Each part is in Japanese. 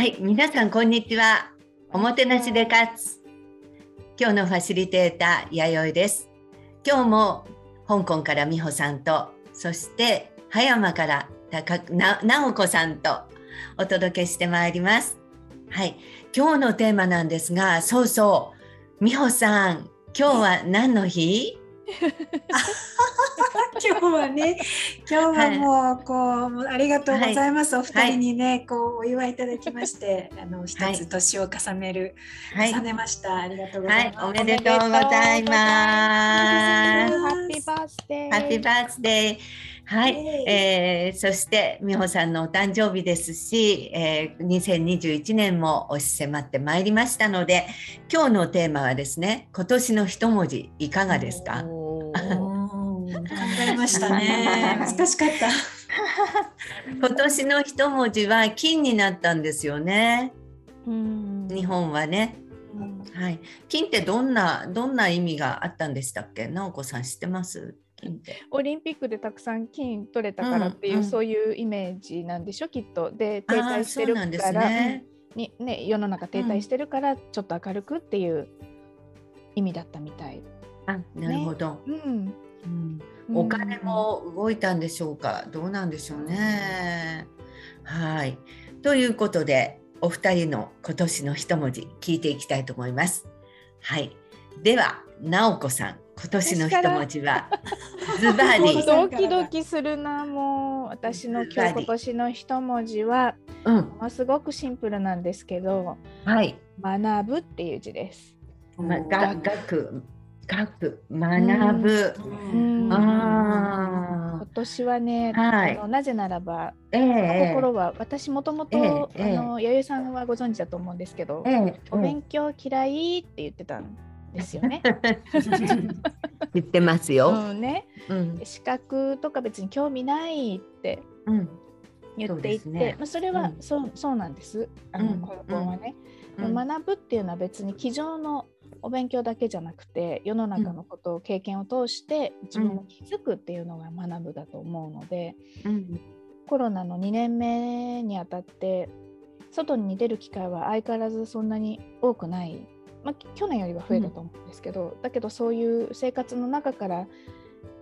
はい、皆さんこんにちは。おもてなしで勝つ。今日のファシリテーター弥生です。今日も香港から美穂さんと、そして葉山から高な直子さんとお届けしてまいります。はい、今日のテーマなんですが、そうそう、美穂さん、今日は何の日？今日はね、今日はもう、こう、ありがとうございます。お二人にね、こう、お祝いいただきまして、あの、一つ年を重ねる、はい、重ねました。ありがとうごはいざい、ます。おめでとうございます。ハッピーバースデー。ハッピーバースデー。はい、えー、そして美穂さんのお誕生日ですし、えー、2021年も押し迫ってまいりましたので今日のテーマはですね今年の一文字いかがですか？ましたね。難しかった。今年の一文字は金になったんですよね。うん。日本はね。うん。はい。金ってどんなどんな意味があったんでしたっけ？直子さん知ってます？金って。オリンピックでたくさん金取れたからっていう、うんうん。そういうイメージなんでしょ？きっと。で停滞してるから、ねうんにね、世の中停滞してるからちょっと明るくっていう意味だったみたい。あなるほど、うんうんお金も動いたんでしょうか、どうなんでしょうね。はい。ということで、お二人の今年の一文字聞いていきたいと思います。はい。では、直子さん、今年の一文字は？ズバリ。ドキドキするなもう私の今日今年の一文字はうん。ものすごくシンプルなんですけどはい。学ぶっていう字です。ま、が、学、学、学ぶ。うん。あ今年はね、はい。あのなぜならばあ。ええ。心は私もともえとえええあの弥生さんはご存知だと思うんですけど、ええお勉強嫌いって言ってたんですよね。言ってますよ。うんね、うん。資格とか別に興味ないってうん。言っていてそうですね。まあ、それはうん。そうそうなんです。あの、うん。根本はね、うん。学ぶっていうのは別に机上のお勉強だけじゃなくて世の中のことを経験を通して自分を気づくっていうのが学ぶだと思うので、うん。コロナの2年目にあたって外に出る機会は相変わらずそんなに多くない、まあ、去年よりは増えたと思うんですけど、だけどそういう生活の中から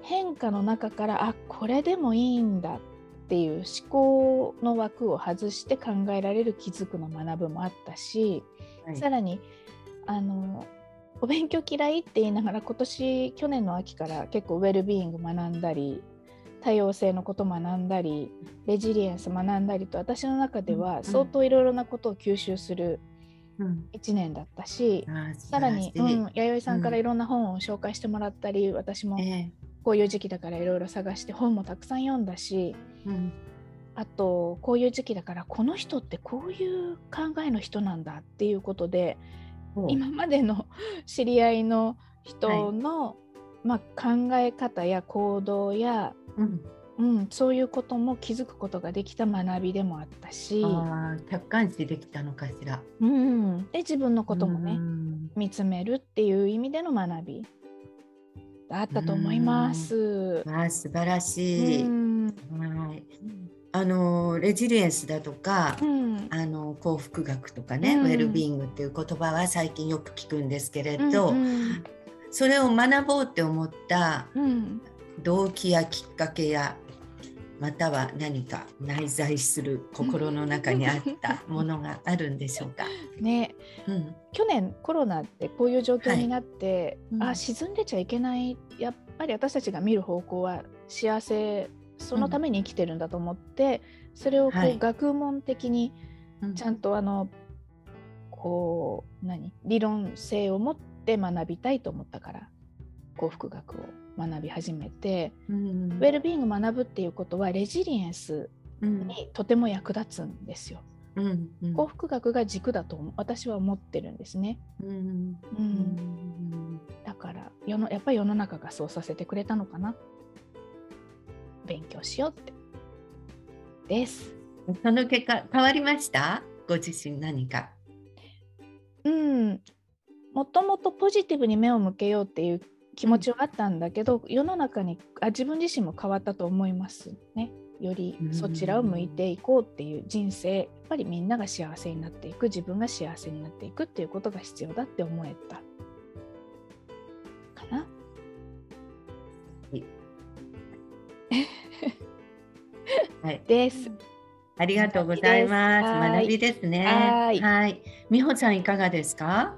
変化の中からあこれでもいいんだっていう思考の枠を外して考えられる気づくの学ぶもあったし、はい。さらにあのお勉強嫌いって言いながら今年去年の秋から結構ウェルビーイング学んだり多様性のこと学んだりレジリエンス学んだりと私の中でうんは相当いろいろなことを吸収するうん。1年だったし、ああさらに、うん、弥生さんからいろんな本を紹介してもらったり、私もええこういう時期だからいろいろ探して本もたくさん読んだしうん。あとこういう時期だからこの人ってこういう考えの人なんだっていうことで今までの知り合いの人の、まあ、考え方や行動や、うん。うん、そういうことも気づくことができた学びでもあったし、客観視できたのかしら。うん、で自分のこともね、うん見つめるっていう意味での学びだったと思います。まあ、素晴らしい。うんはい。あのレジリエンスだとか、うん。あの幸福学とかね、うん。ウェルビーイングっていう言葉は最近よく聞くんですけれど、うんそれを学ぼうって思ったうん。動機やきっかけやまたは何か内在する心の中にあった ものがあるんでしょうか？ね。うん、去年コロナってこういう状況になって、うん。あ沈んでちゃいけない。やっぱり私たちが見る方向は幸せそのために生きてるんだと思って、それをこう、はい。学問的にうん。ちゃんとあのこう何？理論性を持って学びたいと思ったから幸福学を学び始めて、うん。ウェルビーイング学ぶっていうことはレジリエンスうん。にとても役立つんですよ。うん。うん。幸福学が軸だと思私は思ってるんですね。うん。うん。うん。だから世のやっぱり世の中がそうさせてくれたのかな勉強しようって。です。その結果変わりました？ご自身何か。うん。もともとポジティブに目を向けようっていう気持ちはあったんだけど世の中にあ自分自身も変わったと思いますね。よりそちらを向いていこうっていう人生。やっぱりみんなが幸せになっていく。自分が幸せになっていくっていうことが必要だって思えた。かな？はい、です。ありがとうございます。学びですね。はい。美穂さんいかがですか？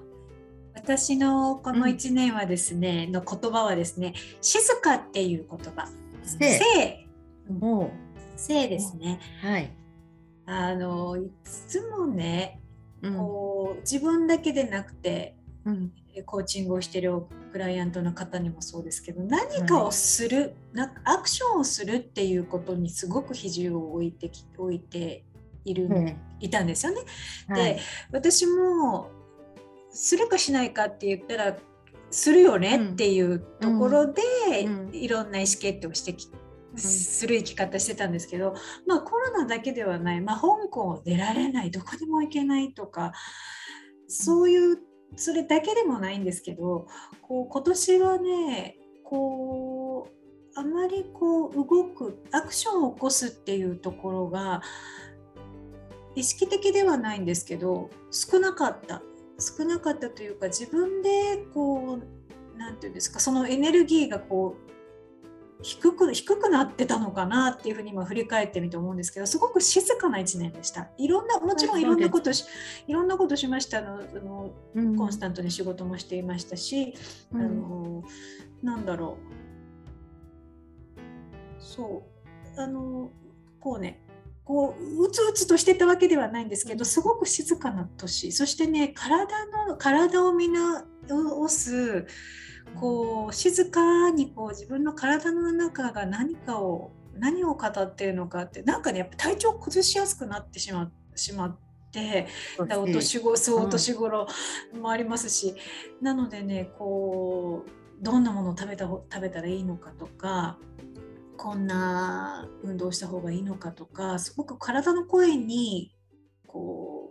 私のこの一年はですね、うん、の言葉はですね、静かっていう言葉。静。もう静ですね。はい。あのいつもね、こう自分だけでなくて、うん、コーチングをしているクライアントの方にもそうですけど何かをする、はい、アクションをするっていうことにすごく比重を置いてき置いている、うん、いたんですよね。で、はい、私もするかしないかって言ったらするよねっていうところで、うん、いろんな意思決定をしてきする生き方してたんですけど、まあコロナだけではない、まあ、香港を出られないどこにも行けないとかそういうそれだけでもないんですけどこう今年はねこうあまりこう動くアクションを起こすっていうところが意識的ではないんですけど少なかった。少なかったというか自分でこう何て言うんですかそのエネルギーがこう低く低くなってたのかなっていうふうに今振り返ってみて思うんですけどすごく静かな1年でした。いろんなもちろんいろんなことしいろんなことしました。あのうん、コンスタントに仕事もしていましたし、うん、あのなんだろう。そう。あのこうねこううつうつとしてたわけではないんですけどすごく静かな年。そしてね体の体を見直すこう静かにこう自分の体の中が何かを何を語っているのかってなんかねやっぱ体調崩しやすくなってしましまって。お年頃そうお年頃もありますし、うん、なのでねこうどんなものを食べた食べたらいいのかとかこんな運動した方がいいのかとかすごく体の声にこ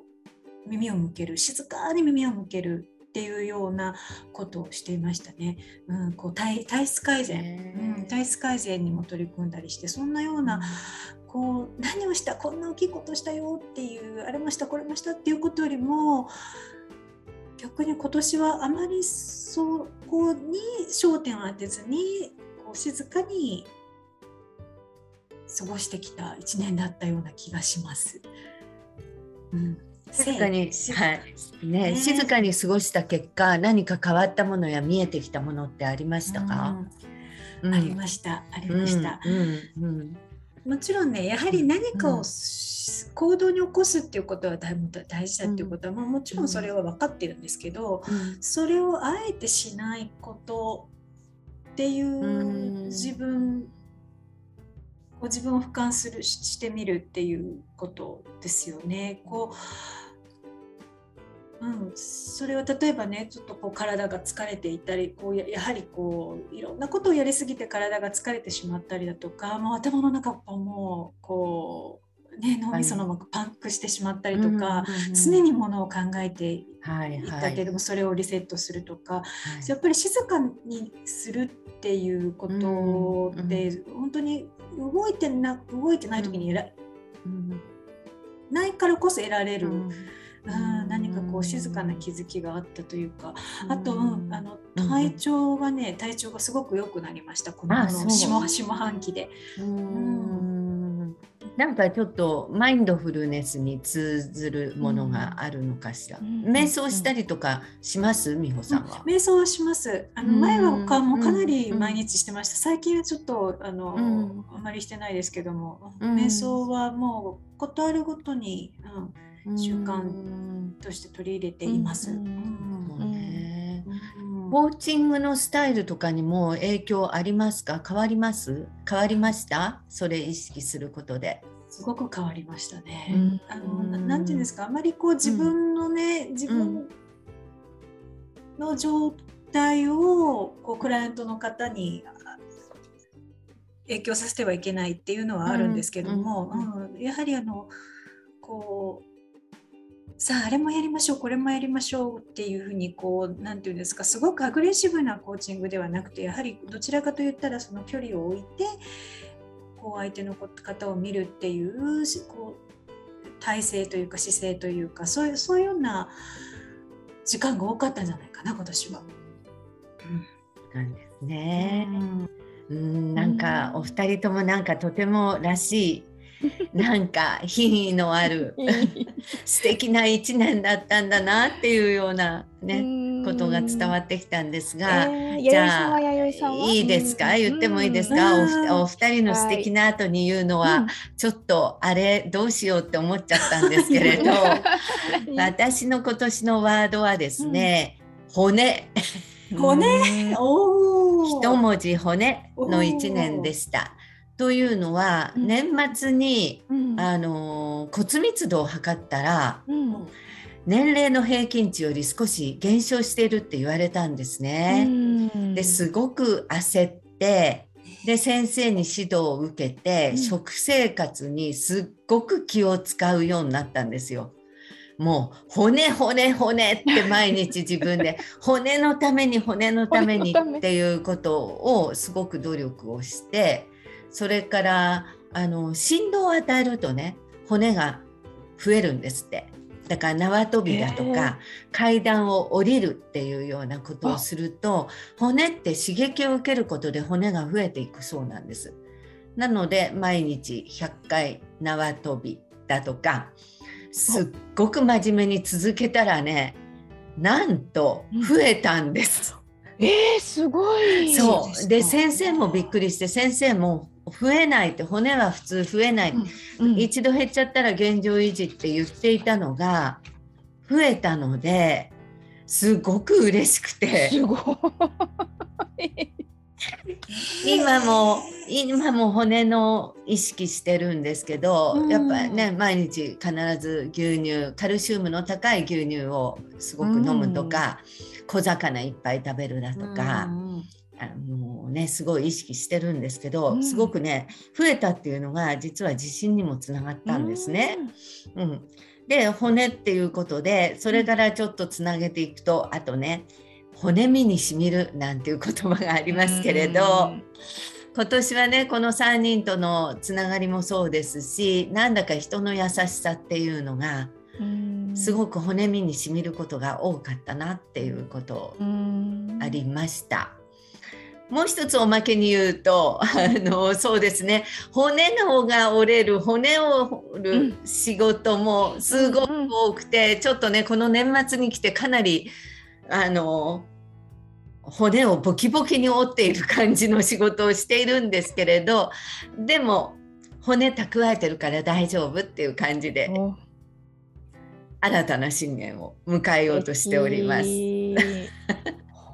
う耳を向ける静かに耳を向けるっていうようなことをしていましたね。うん、こう体体質改善、うん、体質改善にも取り組んだりしてそんなようなこう何をしたこんな大きいことしたよっていうあれもしたこれもしたっていうことよりも逆に今年はあまりそこに焦点を当てずにこう静かに過ごしてきた1年だったような気がします。うん静かに、はい。ね、静かに過ごした結果何か変わったものや見えてきたものってありましたか、うん、ありました。ありました、うん、もちろんねやはり何かを行動に起こすっていうことは大事だっていうことは、ももちろんそれは分かってるんですけど、それをあえてしないことっていう自分ご自分を俯瞰するしてみるっていうことですよね。こううん、それは例えばねちょっとこう体が疲れていたりこうやはりこういろんなことをやりすぎて体が疲れてしまったりだとかもう頭の中もこう、ね、脳みそのパンクしてしまったりとか、常にものを考えていったけれども、それをリセットするとか、はい、やっぱり静かにするっていうことで、本当に動いてな動いてない時にら、うん、ないからこそ得られる、うん、あ何かこう静かな気づきがあったというか、あと、うん、あの体調がね体調がすごく良くなりました。この下下半期で。うんなんかちょっとマインドフルネスに通ずるものがあるのかしら。うん、瞑想したりとかします、美穂さんは。瞑想はします。あの前はかもかなり毎日してました。最近はちょっとあの、うん、あまりしてないですけども、瞑想はもうことあるごとに、うん、習慣として取り入れています。コーチングのスタイルとかにも影響ありますか？変わります？変わりました？それ意識することで。すごく変わりましたね。うん、あのなんていうんですか？あまりこう自分のね、うん、自分の状態をこうクライアントの方に影響させてはいけないっていうのはあるんですけども、うん、やはりあのこうさああれもやりましょうこれもやりましょうっていうふうにこう何て言うんですかすごくアグレッシブなコーチングではなくてやはりどちらかといったらその距離を置いてこう相手の方を見るっていうこう体勢というか姿勢というかそういうそういうような時間が多かったんじゃないかな今年は。うん、なんですね。うん、なんかお二人ともなんかとてもらしい なんか品位のある 素敵な一年だったんだなっていうようなねことが伝わってきたんですが、えー、じゃあいいですか？言ってもいいですか？おお二人の素敵な後に言うのは、ちょっとあれどうしようって思っちゃったんですけれど 私の今年のワードはですね、骨。骨？一文字骨の一年でした。というのは、うん、年末に、うん、あの骨密度を測ったら、うん、年齢の平均値より少し減少しているって言われたんですね。ですごく焦ってで先生に指導を受けて、食生活にすっごく気を使うようになったんですよ。もう骨骨骨って毎日自分で 骨のために骨のためにっていうことをすごく努力をしてそれからあの振動を与えるとね骨が増えるんですって。だから縄跳びだとか階段を降りるっていうようなことをすると骨って刺激を受けることで骨が増えていくそうなんです。なので毎日100回縄跳びだとかすっごく真面目に続けたらねなんと増えたんです。うん、えー、すごい。そう。で先生もびっくりして先生も増えないって骨は普通増えない、うんうん、一度減っちゃったら現状維持って言っていたのが増えたのですごく嬉しくて。すごい。今も今も骨の意識してるんですけど、うん、やっぱりね毎日必ず牛乳カルシウムの高い牛乳をすごく飲むとか、うん、小魚いっぱい食べるだとか、うん、あのねすごい意識してるんですけど、すごくね増えたっていうのが実は自信にもつながったんですね。うん。で骨っていうことでそれからちょっとつなげていくとあとね骨身にしみるなんていう言葉がありますけれど、今年はねこの3人とのつながりもそうですしなんだか人の優しさっていうのがすごく骨身にしみることが多かったなっていうことありました。もう一つおまけに言うと、あのそうですね。骨の方が折れる骨を折る仕事もすごく多くて、ちょっとねこの年末に来てかなりあの骨をボキボキに折っている感じの仕事をしているんですけれどでも骨蓄えてるから大丈夫っていう感じで新たな信念を迎えようとしております。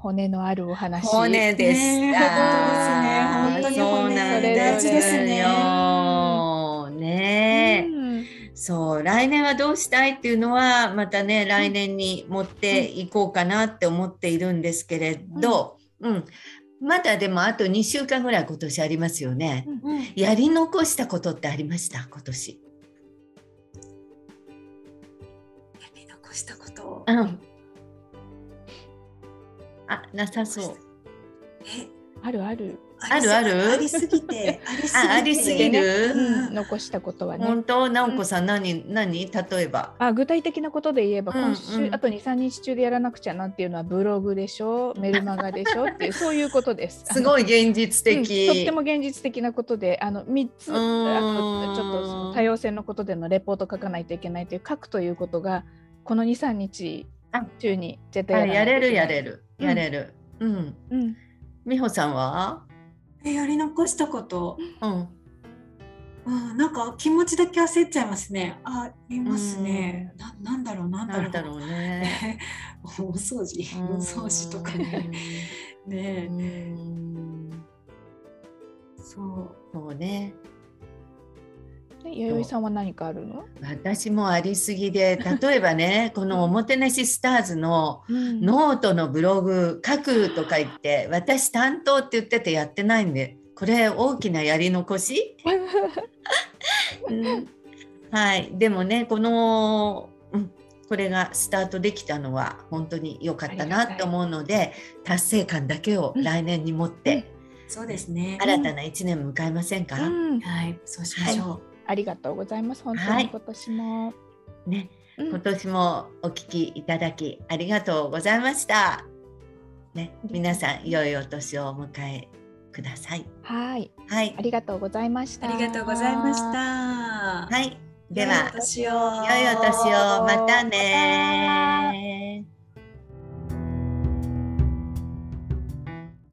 骨のあるお話。骨でした。ね、本当に骨大事ですね。ね、うん、そう来年はどうしたいっていうのはまたね来年に持っていこうかなって思っているんですけれど、うん、うん、まだでもあと2週間ぐらい今年ありますよね。うん、やり残したことってありました？今年。やり残したこと。うんあ、なさそう。え、あるある。あるある？ありすぎて。ありすぎる？うん、残したことはね。本当、直子さん、何、何、例えば？あ、具体的なことで言えば、今週、あと二三日中でやらなくちゃなっていうのは、ブログでしょ？メルマガでしょ？っていう、そういうことです。すごい現実的。とっても現実的なことで、あの三つ、あと、ちょっと多様性のことでのレポート書かないといけないという、書くということが。この二三日中に絶対やれるやれる。やれる。うん。うん。美穂さんは？えやり残したこと。うん。あなんか気持ちだけ焦っちゃいますね。あ、いますね。ななんだろうなんだろう。なんだろうね。お掃除、お掃除とかね。ねそう。そうね。弥生さんは何かあるの？私もありすぎで 例えばねこの「おもてなしスターズ」のノートのブログ書くとか言って私担当って言っててやってないんでこれ大きなやり残し、うん、はい。でもねこの、うん、これがスタートできたのは本当に良かったなと思うので達成感だけを来年に持って、そうですね。新たな一年迎えませんか？うん、はい、そうしましょう、はい、ありがとうございます。本当に今年も。ね、今年もお聞きいただきありがとうございました。ね、皆さん良いお年をお迎えください。はい。はい。ありがとうございました。ありがとうございました。はい。では、良いお年を。良いお年を。またね